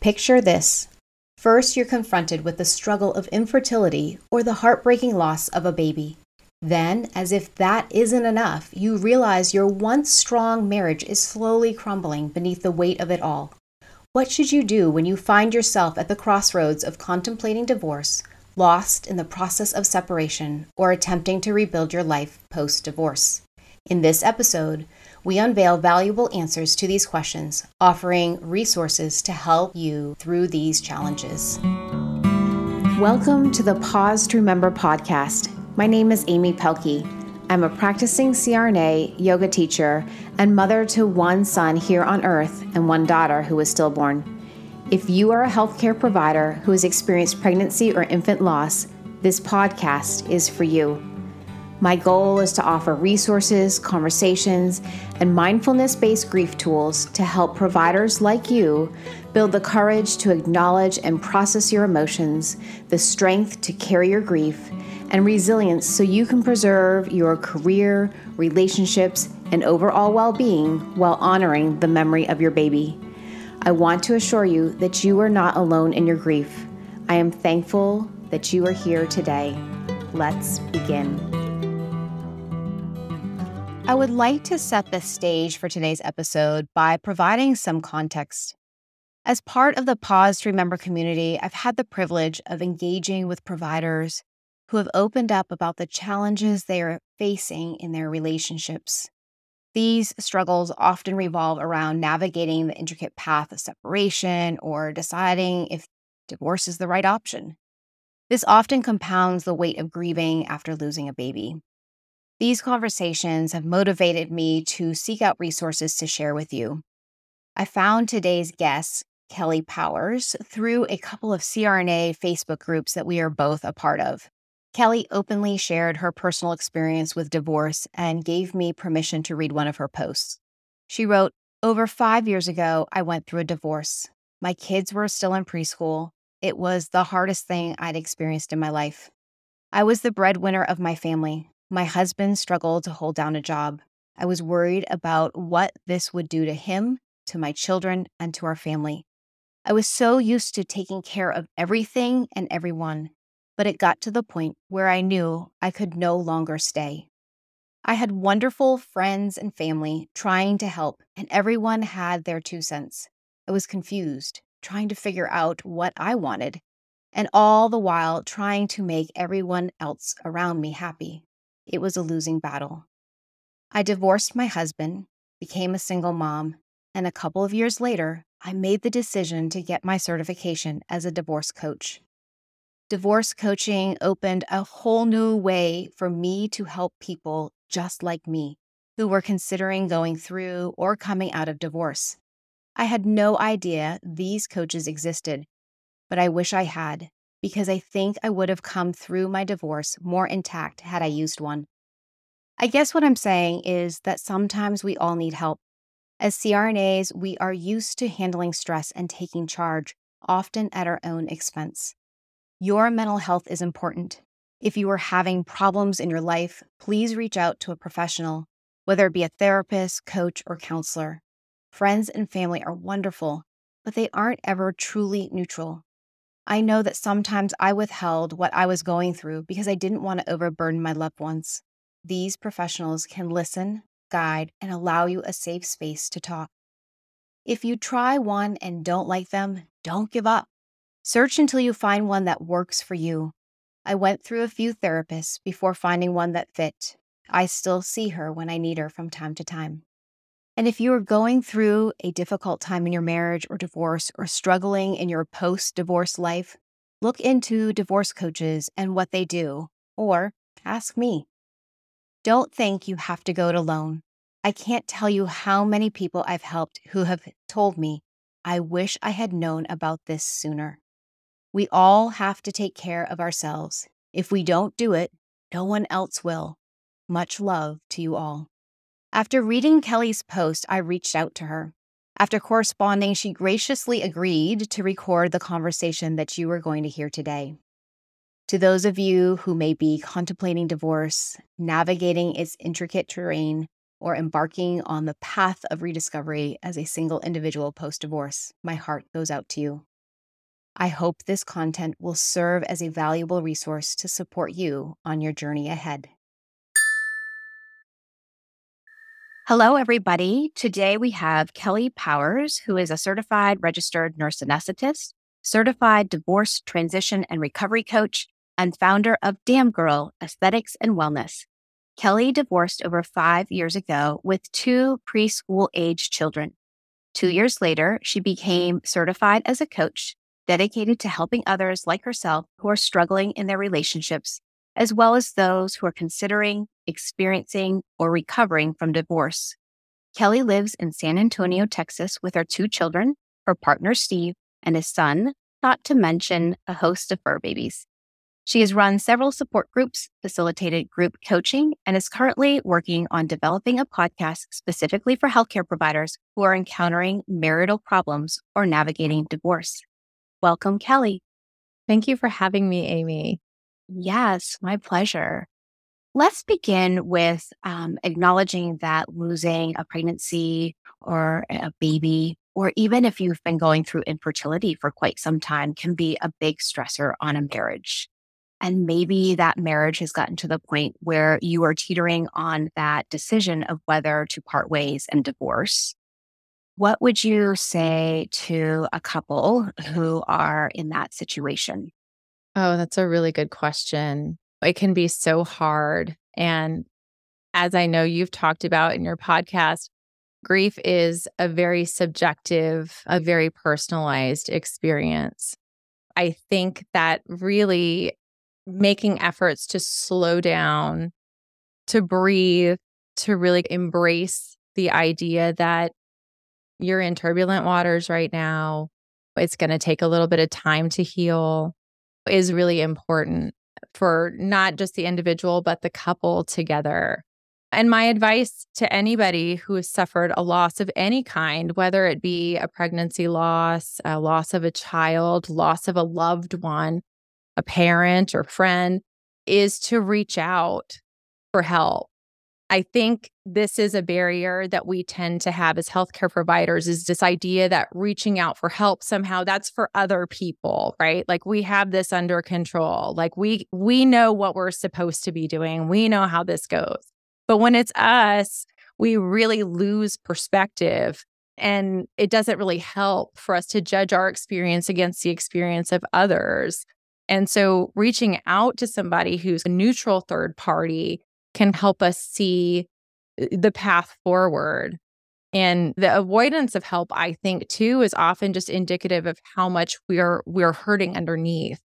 Picture this. First, you're confronted with the struggle of infertility or the heartbreaking loss of a baby. Then, as if that isn't enough, you realize your once strong marriage is slowly crumbling beneath the weight of it all. What should you do when you find yourself at the crossroads of contemplating divorce, lost in the process of separation, or attempting to rebuild your life post divorce? In this episode, we unveil valuable answers to these questions, offering resources to help you through these challenges. Welcome to the Pause to Remember podcast. My name is Amy Pelkey. I'm a practicing CRNA, yoga teacher, and mother to one son here on earth and one daughter who was stillborn. If you are a healthcare provider who has experienced pregnancy or infant loss, this podcast is for you. My goal is to offer resources, conversations, and mindfulness based grief tools to help providers like you build the courage to acknowledge and process your emotions, the strength to carry your grief, and resilience so you can preserve your career, relationships, and overall well being while honoring the memory of your baby. I want to assure you that you are not alone in your grief. I am thankful that you are here today. Let's begin. I would mm-hmm. like to set the stage for today's episode by providing some context. As part of the Pause to Remember community, I've had the privilege of engaging with providers who have opened up about the challenges they are facing in their relationships. These struggles often revolve around navigating the intricate path of separation or deciding if divorce is the right option. This often compounds the weight of grieving after losing a baby. These conversations have motivated me to seek out resources to share with you. I found today's guest, Kelly Powers, through a couple of CRNA Facebook groups that we are both a part of. Kelly openly shared her personal experience with divorce and gave me permission to read one of her posts. She wrote, Over five years ago, I went through a divorce. My kids were still in preschool. It was the hardest thing I'd experienced in my life. I was the breadwinner of my family. My husband struggled to hold down a job. I was worried about what this would do to him, to my children, and to our family. I was so used to taking care of everything and everyone, but it got to the point where I knew I could no longer stay. I had wonderful friends and family trying to help, and everyone had their two cents. I was confused, trying to figure out what I wanted, and all the while trying to make everyone else around me happy. It was a losing battle. I divorced my husband, became a single mom, and a couple of years later, I made the decision to get my certification as a divorce coach. Divorce coaching opened a whole new way for me to help people just like me who were considering going through or coming out of divorce. I had no idea these coaches existed, but I wish I had because I think I would have come through my divorce more intact had I used one. I guess what I'm saying is that sometimes we all need help. As CRNAs, we are used to handling stress and taking charge, often at our own expense. Your mental health is important. If you are having problems in your life, please reach out to a professional, whether it be a therapist, coach, or counselor. Friends and family are wonderful, but they aren't ever truly neutral. I know that sometimes I withheld what I was going through because I didn't want to overburden my loved ones. These professionals can listen, guide, and allow you a safe space to talk. If you try one and don't like them, don't give up. Search until you find one that works for you. I went through a few therapists before finding one that fit. I still see her when I need her from time to time. And if you are going through a difficult time in your marriage or divorce or struggling in your post divorce life, look into divorce coaches and what they do, or ask me. Don't think you have to go it alone. I can't tell you how many people I've helped who have told me, I wish I had known about this sooner. We all have to take care of ourselves. If we don't do it, no one else will. Much love to you all. After reading Kelly's post, I reached out to her. After corresponding, she graciously agreed to record the conversation that you are going to hear today. To those of you who may be contemplating divorce, navigating its intricate terrain, or embarking on the path of rediscovery as a single individual post divorce, my heart goes out to you. I hope this content will serve as a valuable resource to support you on your journey ahead. Hello, everybody. Today we have Kelly Powers, who is a certified registered nurse anesthetist, certified divorce, transition, and recovery coach, and founder of Damn Girl Aesthetics and Wellness. Kelly divorced over five years ago with two preschool age children. Two years later, she became certified as a coach dedicated to helping others like herself who are struggling in their relationships, as well as those who are considering, experiencing, or recovering from divorce. Kelly lives in San Antonio, Texas, with her two children, her partner Steve, and a son, not to mention a host of fur babies. She has run several support groups, facilitated group coaching, and is currently working on developing a podcast specifically for healthcare providers who are encountering marital problems or navigating divorce. Welcome, Kelly. Thank you for having me, Amy. Yes, my pleasure. Let's begin with um, acknowledging that losing a pregnancy or a baby, or even if you've been going through infertility for quite some time, can be a big stressor on a marriage. And maybe that marriage has gotten to the point where you are teetering on that decision of whether to part ways and divorce. What would you say to a couple who are in that situation? Oh, that's a really good question. It can be so hard. And as I know you've talked about in your podcast, grief is a very subjective, a very personalized experience. I think that really making efforts to slow down, to breathe, to really embrace the idea that you're in turbulent waters right now. It's going to take a little bit of time to heal is really important for not just the individual, but the couple together. And my advice to anybody who has suffered a loss of any kind, whether it be a pregnancy loss, a loss of a child, loss of a loved one, a parent or friend, is to reach out for help. I think this is a barrier that we tend to have as healthcare providers is this idea that reaching out for help somehow that's for other people, right? Like we have this under control. Like we we know what we're supposed to be doing. We know how this goes. But when it's us, we really lose perspective and it doesn't really help for us to judge our experience against the experience of others. And so reaching out to somebody who's a neutral third party can help us see uh, the path forward. And the avoidance of help, I think, too, is often just indicative of how much we're we're hurting underneath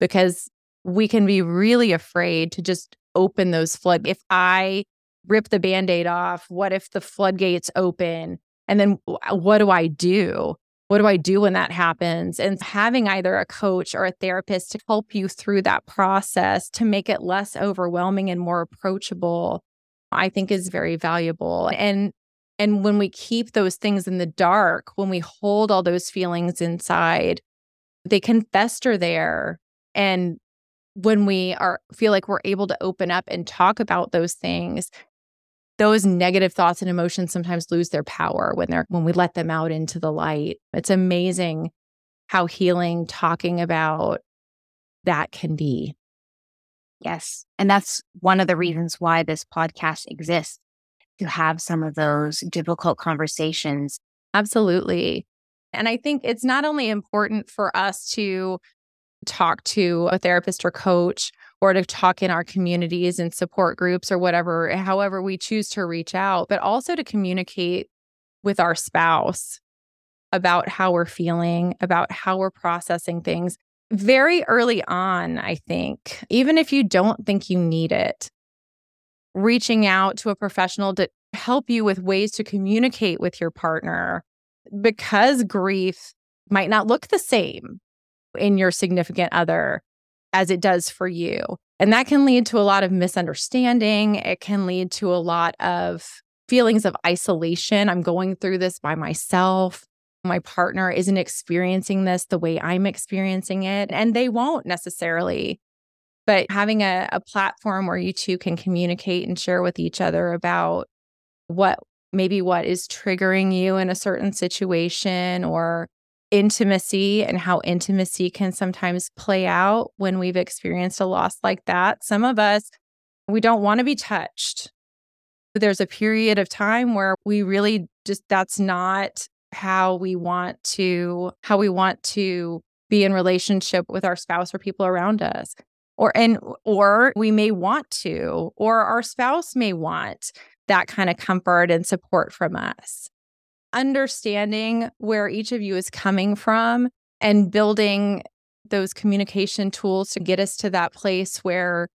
because we can be really afraid to just open those flood. If I rip the band-aid off, what if the floodgates open? And then what do I do? What do I do when that happens? And having either a coach or a therapist to help you through that process to make it less overwhelming and more approachable, I think is very valuable. And and when we keep those things in the dark, when we hold all those feelings inside, they can fester there. And when we are feel like we're able to open up and talk about those things, those negative thoughts and emotions sometimes lose their power when they're when we let them out into the light. It's amazing how healing talking about that can be. Yes. And that's one of the reasons why this podcast exists to have some of those difficult conversations. Absolutely. And I think it's not only important for us to talk to a therapist or coach or to talk in our communities and support groups or whatever, however we choose to reach out, but also to communicate with our spouse about how we're feeling, about how we're processing things very early on, I think, even if you don't think you need it, reaching out to a professional to help you with ways to communicate with your partner because grief might not look the same in your significant other as it does for you. And that can lead to a lot of misunderstanding. It can lead to a lot of feelings of isolation. I'm going through this by myself. My partner isn't experiencing this the way I'm experiencing it, and they won't necessarily. But having a, a platform where you two can communicate and share with each other about what maybe what is triggering you in a certain situation or intimacy and how intimacy can sometimes play out when we've experienced a loss like that. Some of us, we don't want to be touched. There's a period of time where we really just, that's not how we want to, how we want to be in relationship with our spouse or people around us or and or we may want to or our spouse may want that kind of comfort and support from us understanding where each of you is coming from and building those communication tools to get us to that place where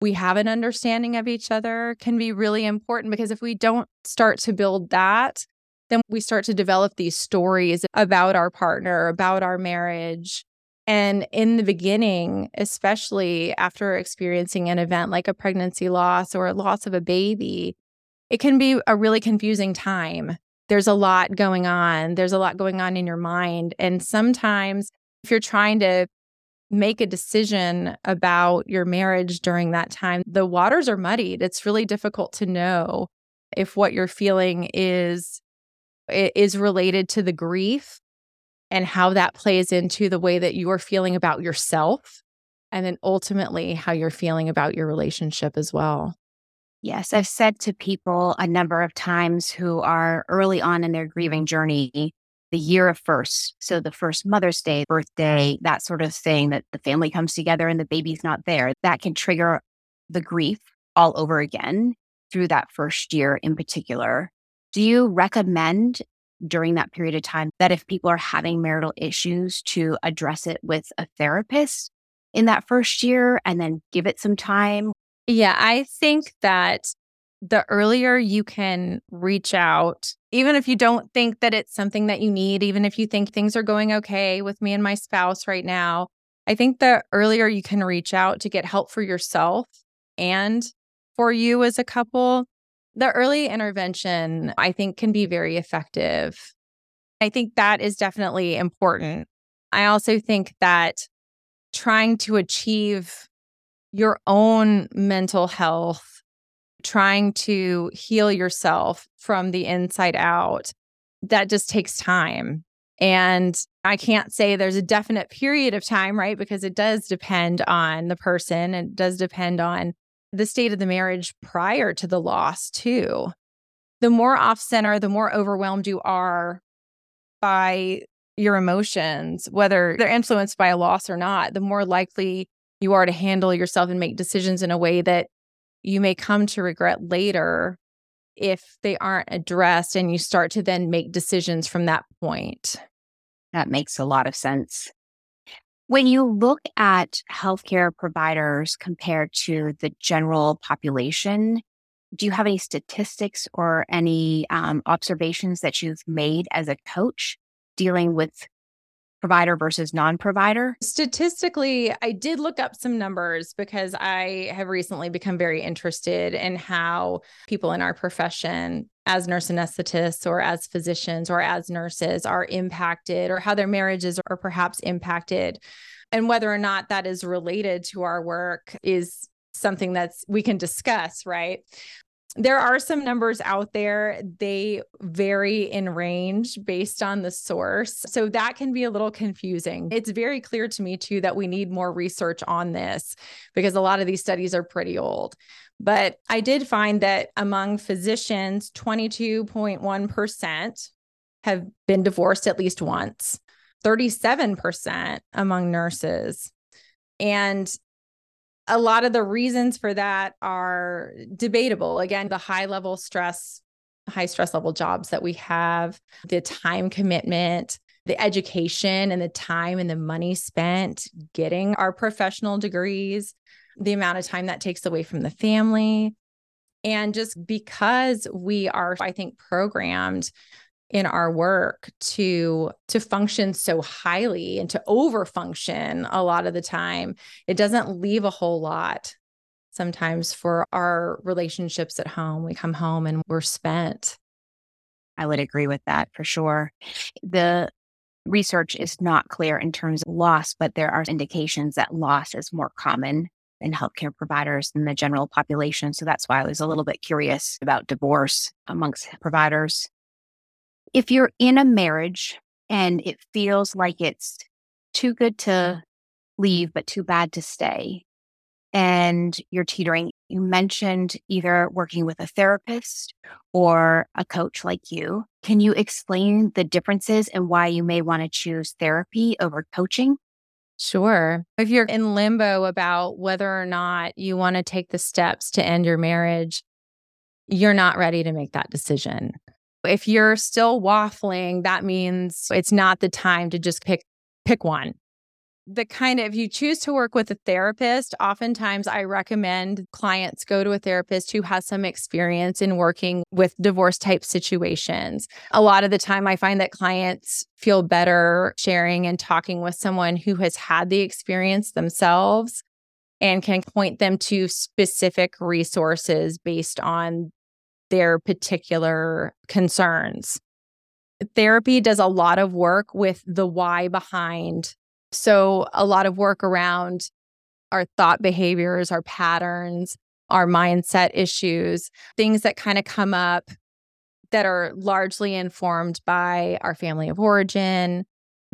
we have an understanding of each other can be really important because if we don't start to build that, then we start to develop these stories about our partner, about our marriage. And in the beginning, especially after experiencing an event like a pregnancy loss or a loss of a baby, it can be a really confusing time there's a lot going on. There's a lot going on in your mind. And sometimes if you're trying to make a decision about your marriage during that time, the waters are muddied. It's really difficult to know if what you're feeling is is related to the grief and how that plays into the way that you're feeling about yourself and then ultimately how you're feeling about your relationship as well. Yes, I've said to people a number of times who are early on in their grieving journey, the year of first. So the first Mother's Day, birthday, that sort of thing, that the family comes together and the baby's not there, that can trigger the grief all over again through that first year in particular. Do you recommend during that period of time that if people are having marital issues to address it with a therapist in that first year and then give it some time? Yeah, I think that the earlier you can reach out, even if you don't think that it's something that you need, even if you think things are going okay with me and my spouse right now, I think the earlier you can reach out to get help for yourself and for you as a couple, the early intervention, I think, can be very effective. I think that is definitely important. I also think that trying to achieve your own mental health, trying to heal yourself from the inside out, that just takes time. And I can't say there's a definite period of time, right? Because it does depend on the person and it does depend on the state of the marriage prior to the loss, too. The more off center, the more overwhelmed you are by your emotions, whether they're influenced by a loss or not, the more likely you are to handle yourself and make decisions in a way that you may come to regret later if they aren't addressed and you start to then make decisions from that point. That makes a lot of sense. When you look at healthcare providers compared to the general population, do you have any statistics or any um, observations that you've made as a coach dealing with provider versus non provider? Statistically, I did look up some numbers because I have recently become very interested in how people in our profession, as nurse anesthetists or as physicians or as nurses, are impacted or how their marriages are perhaps impacted. And whether or not that is related to our work is something that's we can discuss, right? There are some numbers out there. They vary in range based on the source. So that can be a little confusing. It's very clear to me, too, that we need more research on this because a lot of these studies are pretty old. But I did find that among physicians, 22.1% have been divorced at least once, 37% among nurses. And a lot of the reasons for that are debatable. Again, the high level stress, high stress level jobs that we have, the time commitment, the education and the time and the money spent getting our professional degrees, the amount of time that takes away from the family. And just because we are, I think, programmed in our work to to function so highly and to over function a lot of the time. It doesn't leave a whole lot sometimes for our relationships at home. We come home and we're spent. I would agree with that for sure. The research is not clear in terms of loss but there are indications that loss is more common in healthcare providers than the general population. So that's why i was a little bit curious about divorce amongst providers if you're in a marriage and it feels like it's too good to leave, but too bad to stay. And you're teetering. You mentioned either working with a therapist or a coach like you. Can you explain the differences and why you may want to choose therapy over coaching? Sure. If you're in limbo about whether or not you want to take the steps to end your marriage, you're not ready to make that decision. If you're still waffling, that means it's not the time to just pick pick one the kind of, if you choose to work with a therapist, oftentimes I recommend clients go to a therapist who has some experience in working with divorce type situations. A lot of the time, I find that clients feel better sharing and talking with someone who has had the experience themselves and can point them to specific resources based on their particular concerns. Therapy does a lot of work with the why behind so, a lot of work around our thought behaviors, our patterns, our mindset issues, things that kind of come up that are largely informed by our family of origin,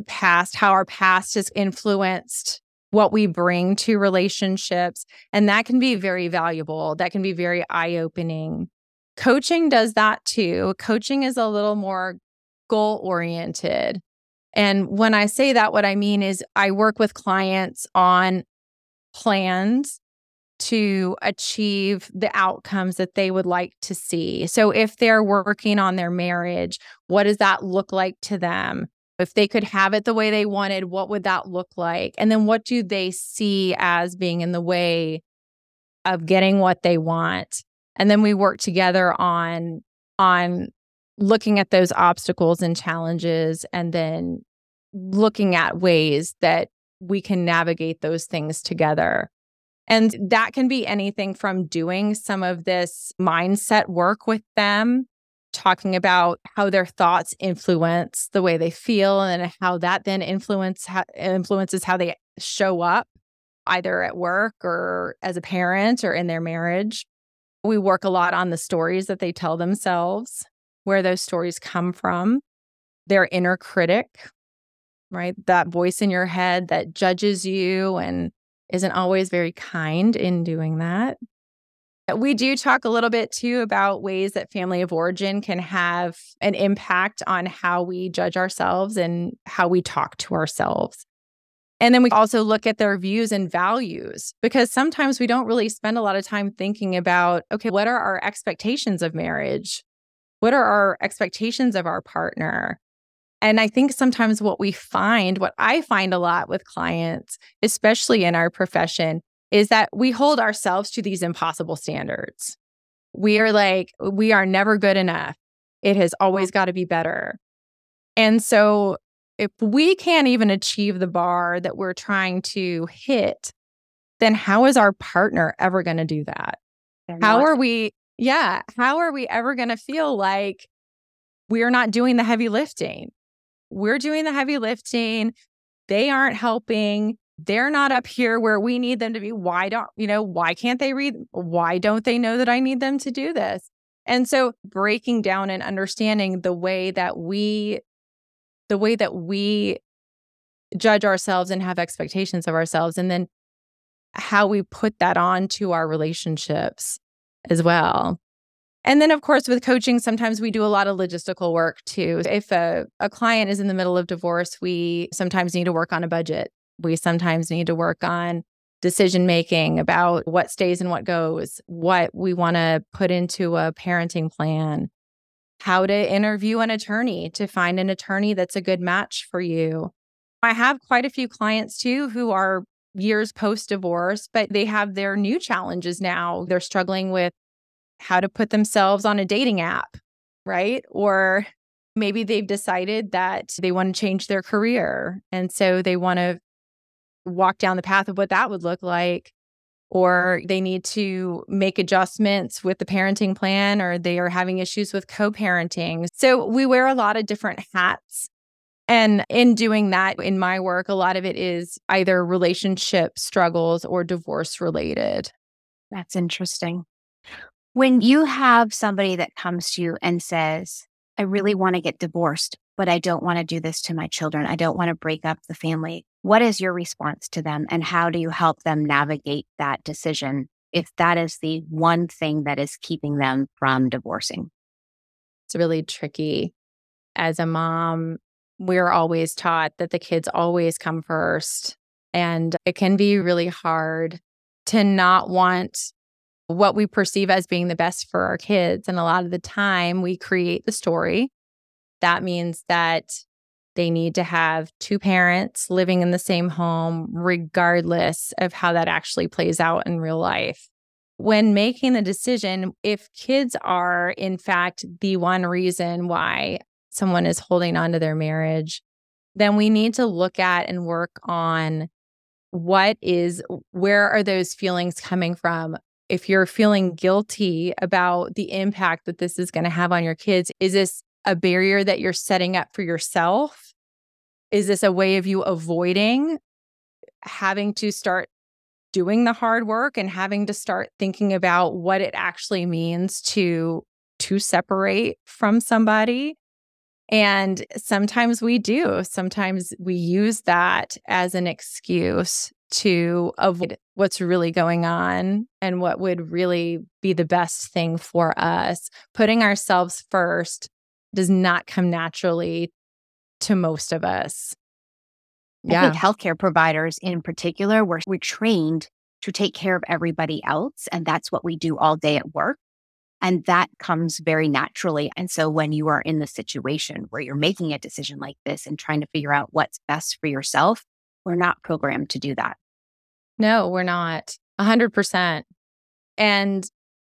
past, how our past has influenced what we bring to relationships. And that can be very valuable. That can be very eye opening. Coaching does that too. Coaching is a little more goal oriented. And when I say that, what I mean is I work with clients on plans to achieve the outcomes that they would like to see. So if they're working on their marriage, what does that look like to them? If they could have it the way they wanted, what would that look like? And then what do they see as being in the way of getting what they want? And then we work together on on looking at those obstacles and challenges and then looking at ways that we can navigate those things together. And that can be anything from doing some of this mindset work with them, talking about how their thoughts influence the way they feel and how that then influence influences how they show up either at work or as a parent or in their marriage. We work a lot on the stories that they tell themselves, where those stories come from, their inner critic, right? That voice in your head that judges you and isn't always very kind in doing that. Uh, we do talk a little bit too about ways that family of origin can have an impact on how we judge ourselves and how we talk to ourselves. And then we also look at their views and values because sometimes we don't really spend a lot of time thinking about okay, what are our expectations of marriage? What are our expectations of our partner? And I think sometimes what we find, what I find a lot with clients, especially in our profession, is that we hold ourselves to these impossible standards. We are like, we are never good enough. It has always got to be better. And so, if we can't even achieve the bar that we're trying to hit, then how is our partner ever going to do that? how are we, yeah, how are we ever going to feel like we're not doing the heavy lifting? we're doing the heavy lifting. They aren't helping. They're not up here where we need them to be. Why don't, you know, why can't they read? Why don't they know that I need them to do this? And so breaking down and understanding the way that we, the way that we judge ourselves and have expectations of ourselves, and then how we put that on to our relationships as well. And then, of course, with coaching, sometimes we do a lot of logistical work too. If a, a client is in the middle of divorce, we sometimes need to work on a budget. We sometimes need to work on decision making about what stays and what goes, what we want to put into a parenting plan, how to interview an attorney to find an attorney that's a good match for you. I have quite a few clients too who are years post divorce, but they have their new challenges now. They're struggling with how to put themselves on a dating app, right? Or maybe they've decided that they want to change their career. And so they want to walk down the path of what that would look like. Or they need to make adjustments with the parenting plan, or they are having issues with co parenting. So we wear a lot of different hats. And in doing that, in my work, a lot of it is either relationship struggles or divorce related. That's interesting. When you have somebody that comes to you and says, I really want to get divorced, but I don't want to do this to my children. I don't want to break up the family. What is your response to them? And how do you help them navigate that decision if that is the one thing that is keeping them from divorcing? It's really tricky. As a mom, we're always taught that the kids always come first. And it can be really hard to not want what we perceive as being the best for our kids. And a lot of the time, we create the story. That means that they need to have two parents living in the same home, regardless of how that actually plays out in real life. When making the decision, if kids are, in fact, the one reason why someone is holding on to their marriage, then we need to look at and work on what is, where are those feelings coming from? If you're feeling guilty about the impact that this is going to have on your kids, is this a barrier that you're setting up for yourself? Is this a way of you avoiding having to start doing the hard work and having to start thinking about what it actually means to to separate from somebody? And sometimes we do. Sometimes we use that as an excuse to avoid what's really going on and what would really be the best thing for us. Putting ourselves first does not come naturally to most of us. Yeah. I think healthcare providers in particular, we're, we're trained to take care of everybody else. And that's what we do all day at work. And that comes very naturally. And so when you are in the situation where you're making a decision like this and trying to figure out what's best for yourself, we're not programmed to do that. No, we're not. A hundred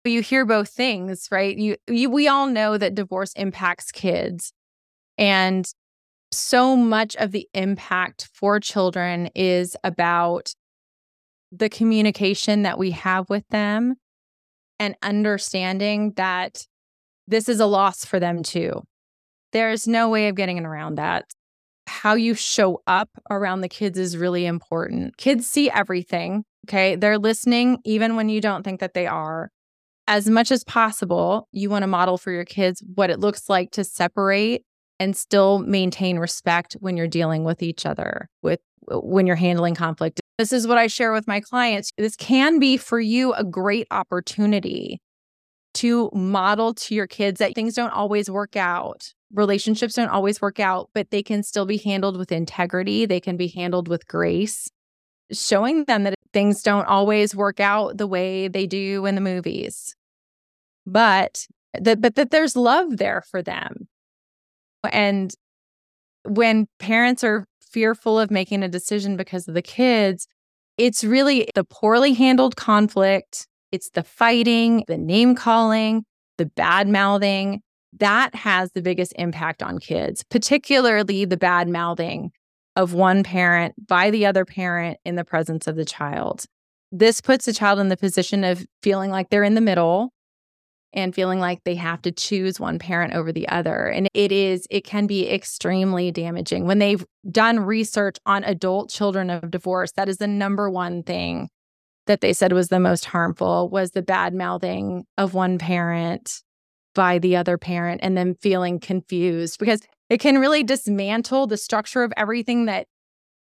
And you hear both things, right? You, you, we all know that divorce impacts kids. And so much of the impact for children is about the communication that we have with them and understanding that this is a loss for them too. There's no way of getting around that. How you show up around the kids is really important. Kids see everything. Okay. They're listening even when you don't think that they are. As much as possible, you want to model for your kids what it looks like to separate and still maintain respect when you're dealing with each other, with uh, when you're handling conflict. This is what I share with my clients. This can be for you a great opportunity to model to your kids that things don't always work out. Relationships don't always work out, but they can still be handled with integrity. They can be handled with grace, showing them that things don't always work out the way they do in the movies. But that but that there's love there for them. And when parents are fearful of making a decision because of the kids, it's really the poorly handled conflict, it's the fighting, the name calling, the bad mouthing. That has the biggest impact on kids, particularly the bad mouthing of one parent by the other parent in the presence of the child. This puts the child in the position of feeling like they're in the middle and feeling like they have to choose one parent over the other. And it is, it can be extremely damaging. When they've done research on adult children of divorce, that is the number one thing that they said was the most harmful was the bad mouthing of one parent by the other parent and then feeling confused because it can really dismantle the structure of everything that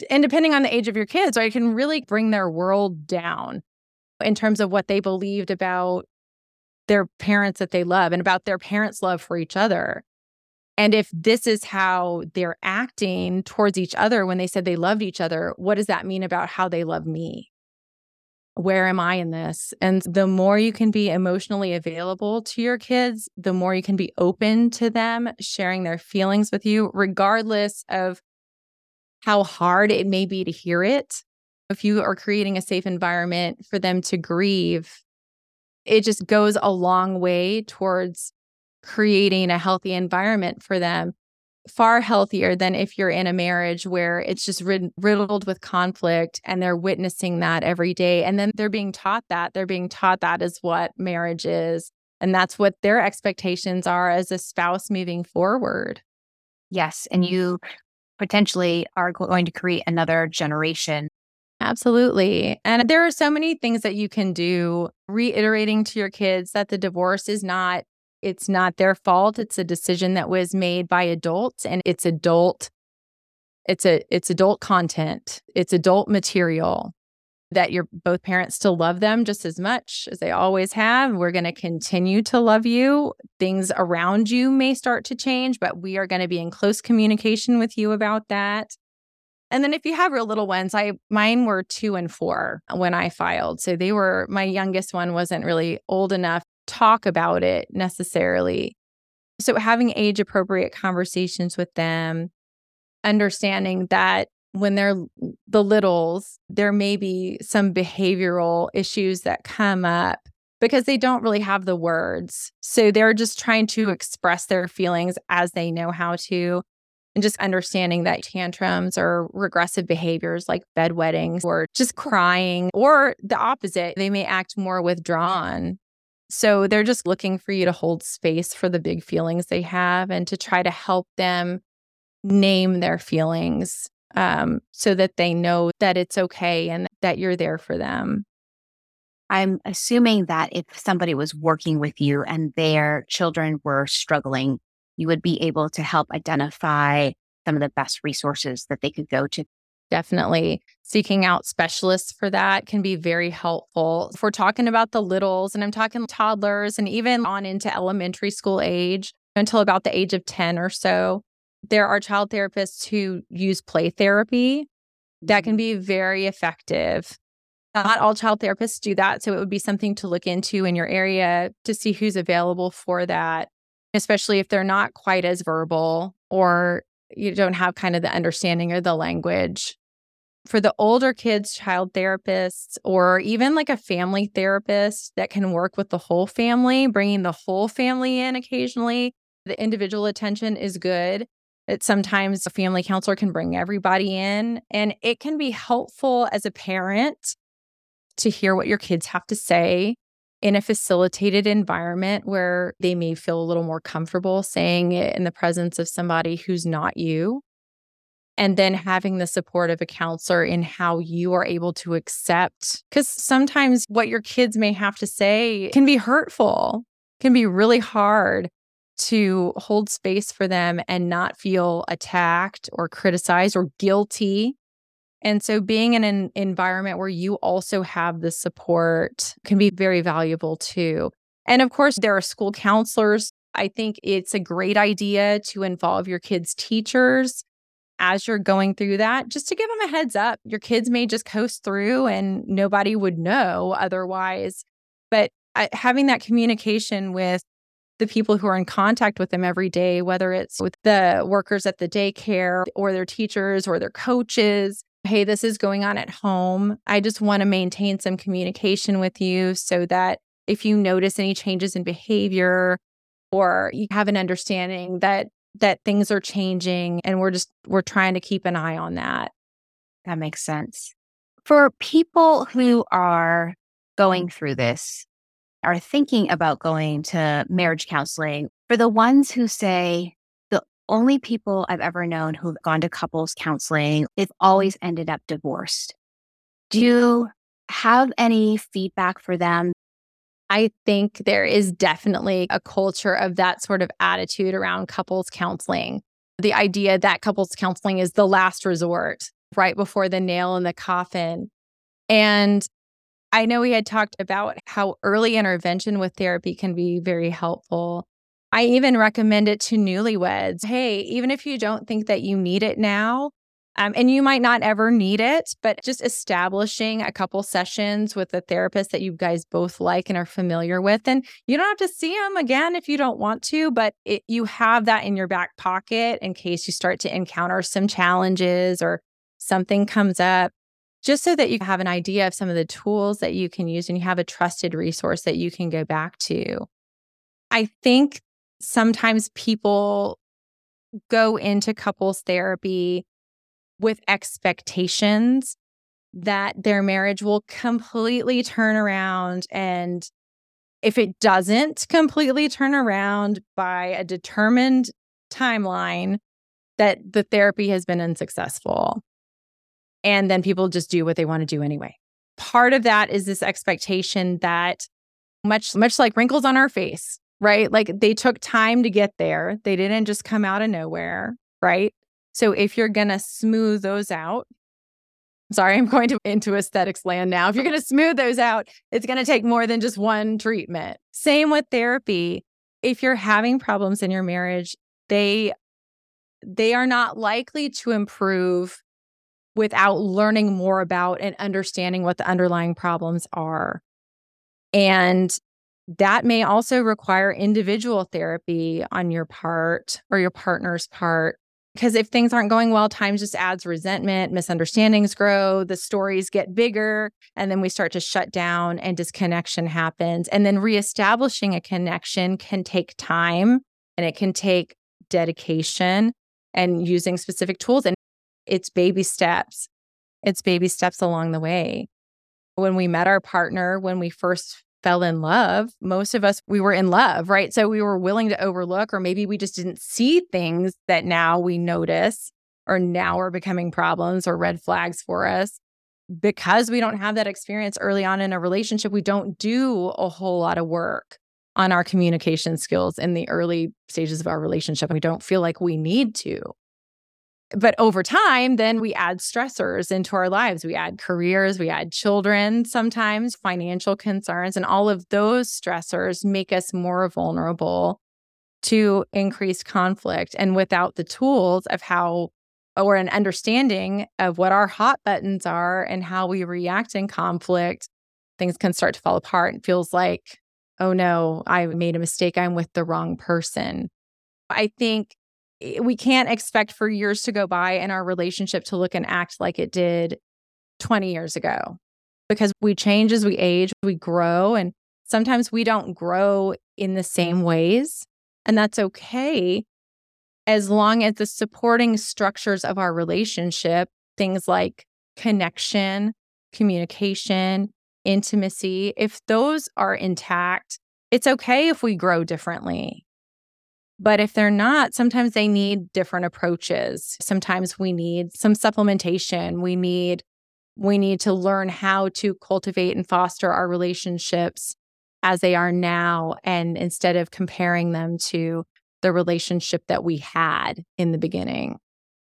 and depending on the age of your kids, right, it can really bring their world down in terms of what they believed about their parents that they love and about their parents' love for each other. And if this is how they're acting towards each other when they said they loved each other, what does that mean about how they love me? Where am I in this? And the more you can be emotionally available to your kids, the more you can be open to them sharing their feelings with you, regardless of how hard it may be to hear it. If you are creating a safe environment for them to grieve it just goes a long way towards creating a healthy environment for them far healthier than if you're in a marriage where it's just rid- riddled with conflict and they're witnessing that every day and then they're being taught that they're being taught that is what marriage is and that's what their expectations are as a spouse moving forward yes and you potentially are going to create another generation Absolutely. And there are so many things that you can do, reiterating to your kids that the divorce is not It's not their fault. It's a decision that was made by adults and it's adult it's a it's adult content. It's adult material that your both parents still love them just as much as they always have. We're going to continue to love you. Things around you may start to change, but we are going to be in close communication with you about that. And then if you have real little ones, I mine were 2 and 4 when I filed. So they were my youngest one wasn't really old enough talk about it necessarily. So having age appropriate conversations with them, understanding that when they're the littles, there may be some behavioral issues that come up because they don't really have the words. So they're just trying to express their feelings as they know how to. And just understanding that tantrums or regressive behaviors like bedwetting or just crying, or the opposite, they may act more withdrawn. So they're just looking for you to hold space for the big feelings they have and to try to help them name their feelings um, so that they know that it's okay and that you're there for them. I'm assuming that if somebody was working with you and their children were struggling, you would be able to help identify some of the best resources that they could go to. Definitely. Seeking out specialists for that can be very helpful. If we're talking about the littles, and I'm talking toddlers and even on into elementary school age until about the age of 10 or so, there are child therapists who use play therapy that can mm-hmm. be very effective. Not all child therapists do that. So it would be something to look into in your area to see who's available for that, especially if they're not quite as verbal or you don't have kind of the understanding or the language. For the older kids, child therapists, or even like a family therapist that can work with the whole family, bringing the whole family in occasionally, the individual attention is good. It sometimes a family counselor can bring everybody in, and it can be helpful as a parent to hear what your kids have to say in a facilitated environment where they may feel a little more comfortable saying it in the presence of somebody who's not you. And then having the support of a counselor in how you are able to accept, because sometimes what your kids may have to say can be hurtful, can be really hard to hold space for them and not feel attacked or criticized or guilty. And so being in an environment where you also have the support can be very valuable too. And of course, there are school counselors. I think it's a great idea to involve your kids' teachers as you're going through that, just to give them a heads up. Your kids may just coast through and nobody would know otherwise. But having that communication with the people who are in contact with them every day, whether it's with the workers at the daycare or their teachers or their coaches. Hey, this is going on at home. I just want to maintain some communication with you so that if you notice any changes in behavior or you have an understanding that that things are changing and we're just we're trying to keep an eye on that. That makes sense. For people who are going through this, are thinking about going to marriage counseling, for the ones who say, the only people I've ever known who've gone to couples counseling, they've always ended up divorced. Do you have any feedback for them? I think there is definitely a culture of that sort of attitude around couples counseling. The idea that couples counseling is the last resort, right before the nail in the coffin. And I know we had talked about how early intervention with therapy can be very helpful. I even recommend it to newlyweds. Hey, even if you don't think that you need it now, um, and you might not ever need it, but just establishing a couple sessions with a therapist that you guys both like and are familiar with. And you don't have to see them again if you don't want to, but it, you have that in your back pocket in case you start to encounter some challenges or something comes up just so that you have an idea of some of the tools that you can use and you have a trusted resource that you can go back to. I think sometimes people go into couples therapy with expectations that their marriage will completely turn around. And if it doesn't completely turn around by a determined timeline, that the therapy has been unsuccessful and then people just do what they want to do anyway. Part of that is this expectation that much much like wrinkles on our face, right? Like they took time to get there. They didn't just come out of nowhere, right? So if you're going to smooth those out, sorry, I'm going to into aesthetics land now. If you're going to smooth those out, it's going to take more than just one treatment. Same with therapy. If you're having problems in your marriage, they they are not likely to improve without learning more about and understanding what the underlying problems are. And that may also require individual therapy on your part or your partner's part. Because if things aren't going well, time just adds resentment, misunderstandings grow, the stories get bigger, and then we start to shut down and disconnection happens. And then reestablishing a connection can take time and it can take dedication and using specific tools. And it's baby steps. It's baby steps along the way. When we met our partner, when we first fell in love, most of us, we were in love, right? So we were willing to overlook, or maybe we just didn't see things that now we notice or now are becoming problems or red flags for us. Because we don't have that experience early on in a relationship, we don't do a whole lot of work on our communication skills in the early stages of our relationship. We don't feel like we need to. But over time, then we add stressors into our lives. We add careers, we add children, sometimes financial concerns, and all of those stressors make us more vulnerable to increased conflict. And without the tools of how or an understanding of what our hot buttons are and how we react in conflict, things can start to fall apart. It feels like, oh no, I made a mistake. I'm with the wrong person. I think Eh, we can't expect for years to go by and our relationship to look and act like it did 20 years ago because we change as we age, we grow, and sometimes we don't grow in the same ways. And that's okay as long as the supporting structures of our relationship, things like connection, communication, intimacy, if those are intact, it's okay if we grow differently. But if they're not, sometimes they need different approaches. Sometimes we need some supplementation. We need we need to learn how to cultivate and foster our relationships as they are now and instead of comparing them to the relationship that we had in the beginning.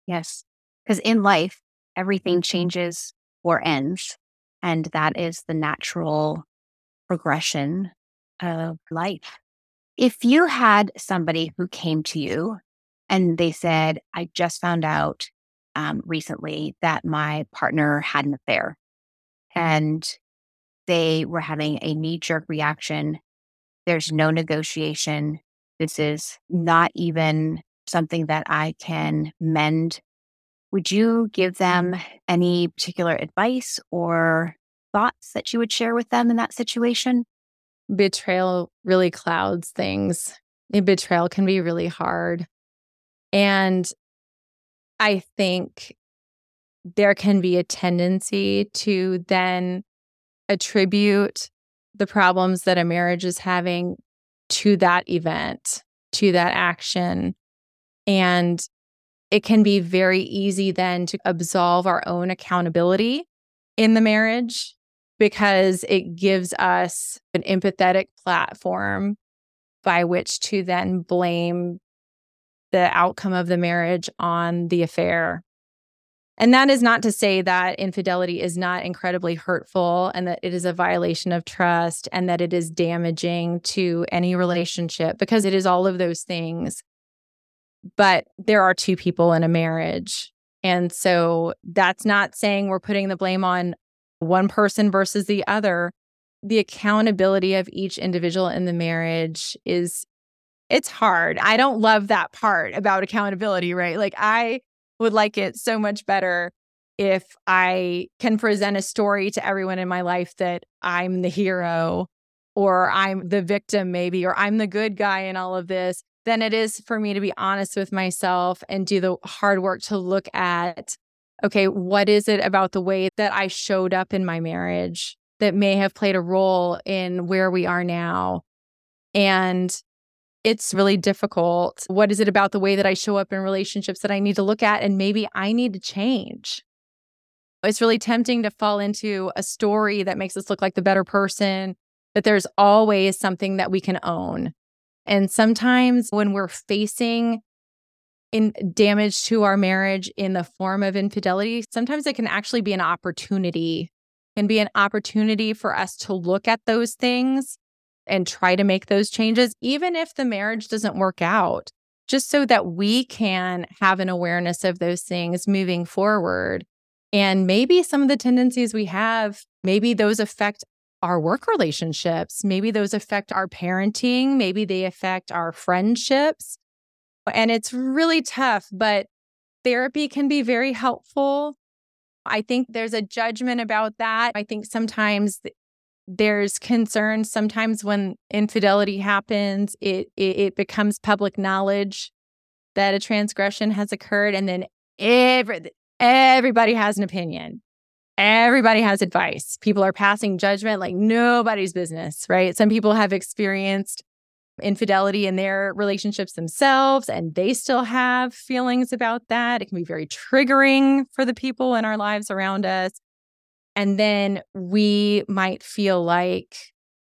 Yes. Because in life, everything changes or ends. And that is the natural progression of life. If you had somebody who came to you and they said, I just found out um, recently that my partner had an affair and they were having a knee jerk reaction, there's no negotiation. This is not even something that I can mend. Would you give them any particular advice or thoughts that you would share with them in that situation? Betrayal really clouds things. Eh, betrayal can be really hard. And I think there can be a tendency to then attribute the problems that a marriage is having to that event, to that action. And it can be very easy then to absolve our own accountability in the marriage because it gives us an empathetic platform by which to then blame the outcome of the marriage on the affair. And that is not to say that infidelity is not incredibly hurtful and that it is a violation of trust and that it is damaging to any relationship because it is all of those things. But there are two people in a marriage. And so that's not saying we're putting the blame on one person versus the other, the accountability of each individual in the marriage is it's hard. I don't love that part about accountability, right? Like I would like it so much better if I can present a story to everyone in my life that I'm the hero or I'm the victim maybe or I'm the good guy in all of this than it is for me to be honest with myself and do the hard work to look at okay, what is it about the way that I showed up in my marriage that may have played a role in where we are now? And it's really difficult. What is it about the way that I show up in relationships that I need to look at and maybe I need to change? It's really tempting to fall into a story that makes us look like the better person, but there's always something that we can own. And sometimes when we're facing in damage to our marriage in the form of infidelity, sometimes it can actually be an opportunity, can be an opportunity for us to look at those things and try to make those changes, even if the marriage doesn't work out, just so that we can have an awareness of those things moving forward. And maybe some of the tendencies we have, maybe those affect our work relationships. Maybe those affect our parenting. Maybe they affect our friendships. And it's really tough, but therapy can be very helpful. I think there's a judgment about that. I think sometimes there's concern sometimes when infidelity happens it, it, it becomes public knowledge that a transgression has occurred and then every everybody has an opinion everybody has advice. People are passing judgment like nobody's business, right? Some people have experienced infidelity in their relationships themselves and they still have feelings about that. It can be very triggering for the people in our lives around us. And then we might feel like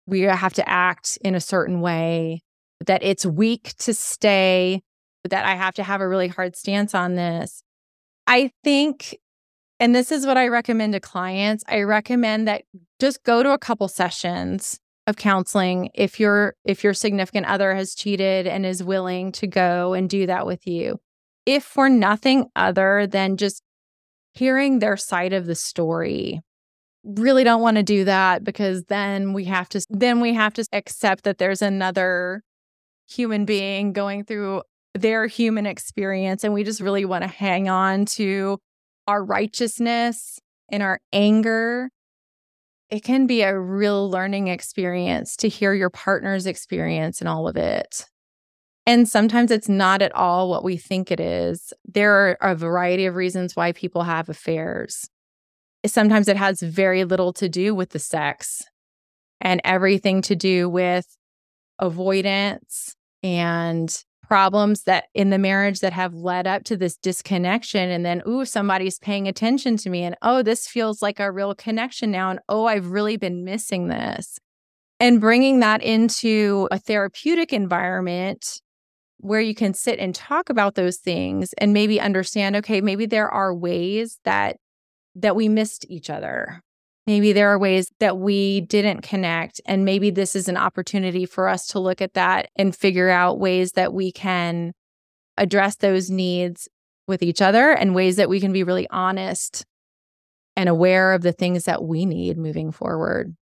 we have to act in a certain way, that it's weak to stay, that I have to have a really hard stance on this. I think and this is what I recommend to clients. I recommend that just go to a couple sessions of counseling if your if your significant other has cheated and is willing to go and do that with you. If for nothing other than just hearing their side of the story. Really don't want to do that because then we have to then we have to accept that there's another human being going through their human experience and we just really want to hang on to our righteousness and our anger, it can be a real learning experience to hear your partner's experience and all of it. And sometimes it's not at all what we think it is. There are a variety of reasons why people have affairs. Sometimes it has very little to do with the sex and everything to do with avoidance and problems that in the marriage that have led up to this disconnection and then ooh somebody's paying attention to me and oh this feels like a real connection now and oh I've really been missing this. And bringing that into a therapeutic environment where you can sit and talk about those things and maybe understand okay maybe there are ways that that we missed each other Maybe there are ways that we didn't connect. And maybe this is an opportunity for us to look at that and figure out ways that we can address those needs with each other and ways that we can be really honest and aware of the things that we need moving forward.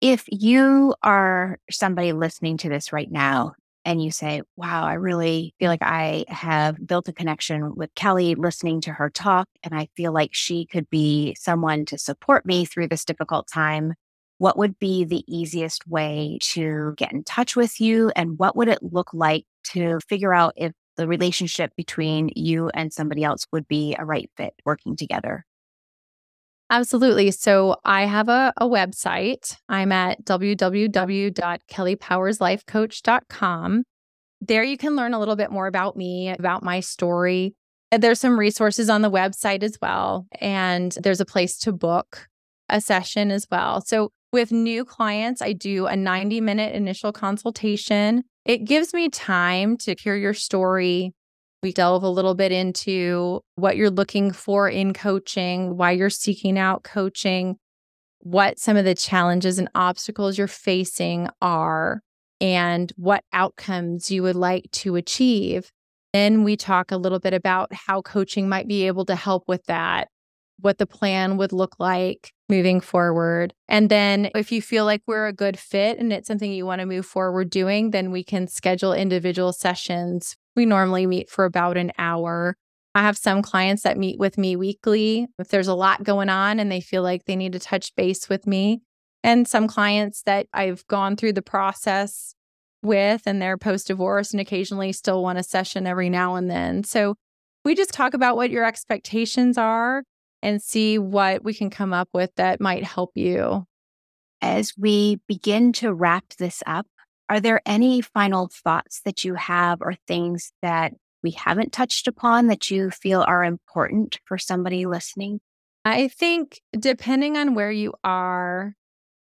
If you are somebody listening to this right now and you say, wow, I really feel like I have built a connection with Kelly listening to her talk, and I feel like she could be someone to support me through this difficult time. What would be the easiest way to get in touch with you? And what would it look like to figure out if the relationship between you and somebody else would be a right fit working together? Absolutely. So I have a, a website. I'm at www.kellypowerslifecoach.com. There you can learn a little bit more about me, about my story. There's some resources on the website as well. And there's a place to book a session as well. So with new clients, I do a 90 minute initial consultation. It gives me time to hear your story, we delve a little bit into what you're looking for in coaching, why you're seeking out coaching, what some of the challenges and obstacles you're facing are, and what outcomes you would like to achieve. Then we talk a little bit about how coaching might be able to help with that, what the plan would look like moving forward. And then if you feel like we're a good fit and it's something you want to move forward doing, then we can schedule individual sessions we normally meet for about an hour. I have some clients that meet with me weekly if there's a lot going on and they feel like they need to touch base with me. And some clients that I've gone through the process with and they're post divorce and occasionally still want a session every now and then. So we just talk about what your expectations are and see what we can come up with that might help you. As we begin to wrap this up, are there any final thoughts that you have or things that we haven't touched upon that you feel are important for somebody listening? I think depending on where you are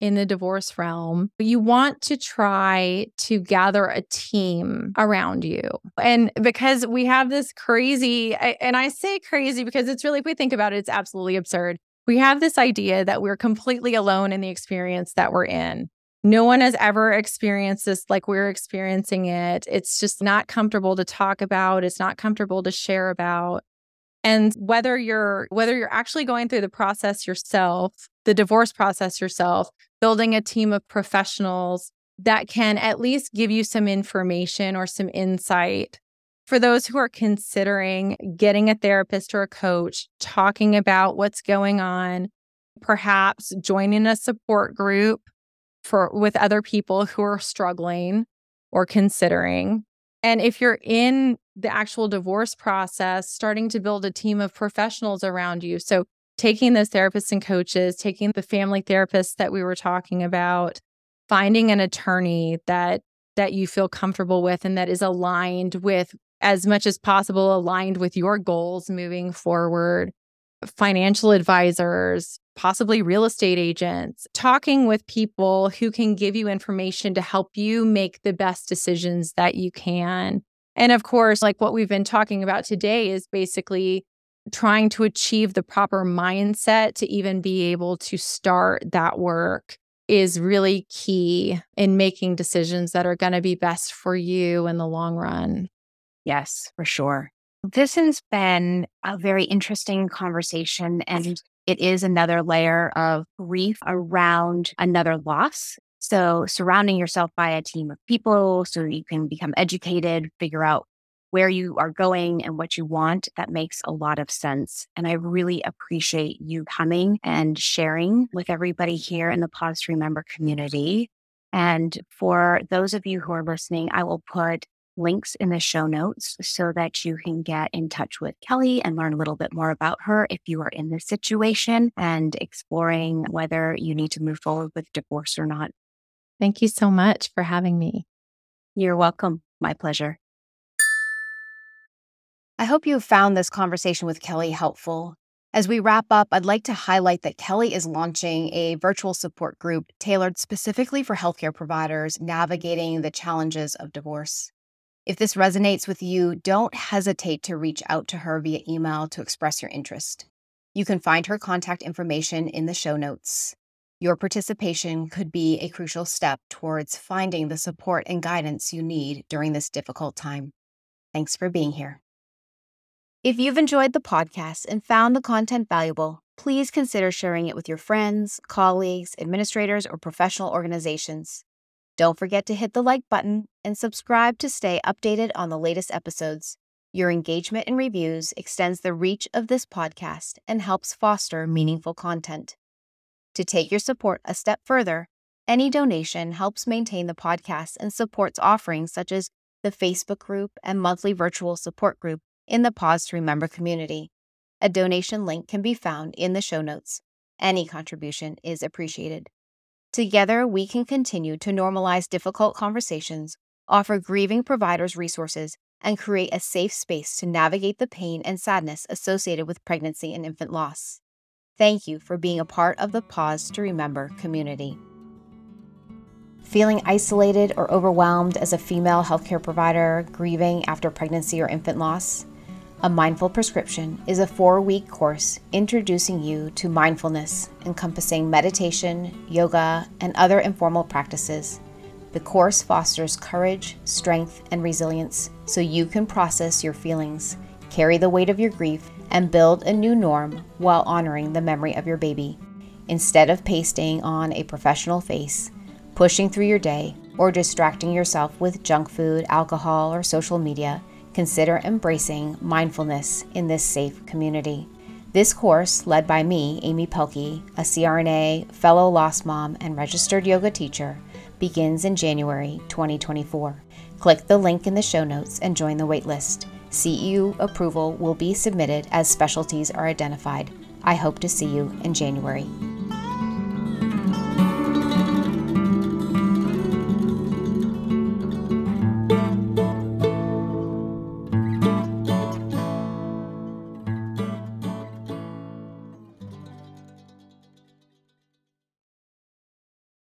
in the divorce realm, you want to try to gather a team around you. And because we have this crazy, and I say crazy because it's really, if we think about it, it's absolutely absurd. We have this idea that we're completely alone in the experience that we're in. No one has ever experienced this like we're experiencing it. It's just not comfortable to talk about, it's not comfortable to share about. And whether you're whether you're actually going through the process yourself, the divorce process yourself, building a team of professionals that can at least give you some information or some insight. For those who are considering getting a therapist or a coach, talking about what's going on, perhaps joining a support group for with other people who are struggling or considering. And if you're in the actual divorce process, starting to build a team of professionals around you. So taking those therapists and coaches, taking the family therapists that we were talking about, finding an attorney that that you feel comfortable with and that is aligned with as much as possible aligned with your goals moving forward financial advisors, possibly real estate agents, talking with people who can give you information to help you make the best decisions that you can. And of course, like what we've been talking about today is basically trying to achieve the proper mindset to even be able to start that work is really key in making decisions that are going to be best for you in the long run. Yes, for sure. This has been a very interesting conversation, and it is another layer of grief around another loss. So, surrounding yourself by a team of people so you can become educated, figure out where you are going and what you want, that makes a lot of sense. And I really appreciate you coming and sharing with everybody here in the Pause to Remember community. And for those of you who are listening, I will put links in the show notes so that you can get in touch with Kelly and learn a little bit more about her if you are in this situation and exploring whether you need to move forward with divorce or not. Thank you so much for having me. You're welcome. My pleasure. I hope you found this conversation with Kelly helpful. As we wrap up, I'd like to highlight that Kelly is launching a virtual support group tailored specifically for healthcare providers navigating the challenges of divorce. If this resonates with you, don't hesitate to reach out to her via email to express your interest. You can find her contact information in the show notes. Your participation could be a crucial step towards finding the support and guidance you need during this difficult time. Thanks for being here. If you've enjoyed the podcast and found the content valuable, please consider sharing it with your friends, colleagues, administrators, or professional organizations. Don't forget to hit the like button and subscribe to stay updated on the latest episodes. Your engagement and reviews extends the reach of this podcast and helps foster meaningful content. To take your support a step further, any donation helps maintain the podcast and supports offerings such as the Facebook group and monthly virtual support group in the Pause to Remember community. A donation link can be found in the show notes. Any contribution is appreciated. Together, we can continue to normalize difficult conversations, offer grieving providers resources, and create a safe space to navigate the pain and sadness associated with pregnancy and infant loss. Thank you for being a part of the Pause to Remember community. Feeling isolated or overwhelmed as a female healthcare provider grieving after pregnancy or infant loss? A Mindful Prescription is a four week course introducing you to mindfulness, encompassing meditation, yoga, and other informal practices. The course fosters courage, strength, and resilience so you can process your feelings, carry the weight of your grief, and build a new norm while honoring the memory of your baby. Instead of pasting on a professional face, pushing through your day, or distracting yourself with junk food, alcohol, or social media, consider embracing mindfulness in this safe community. This course, led by me, Amy Pelkey, a CRNA, fellow lost mom, and registered yoga teacher, begins in January 2024. Click the link in the show notes and join the waitlist. CEU approval will be submitted as specialties are identified. I hope to see you in January.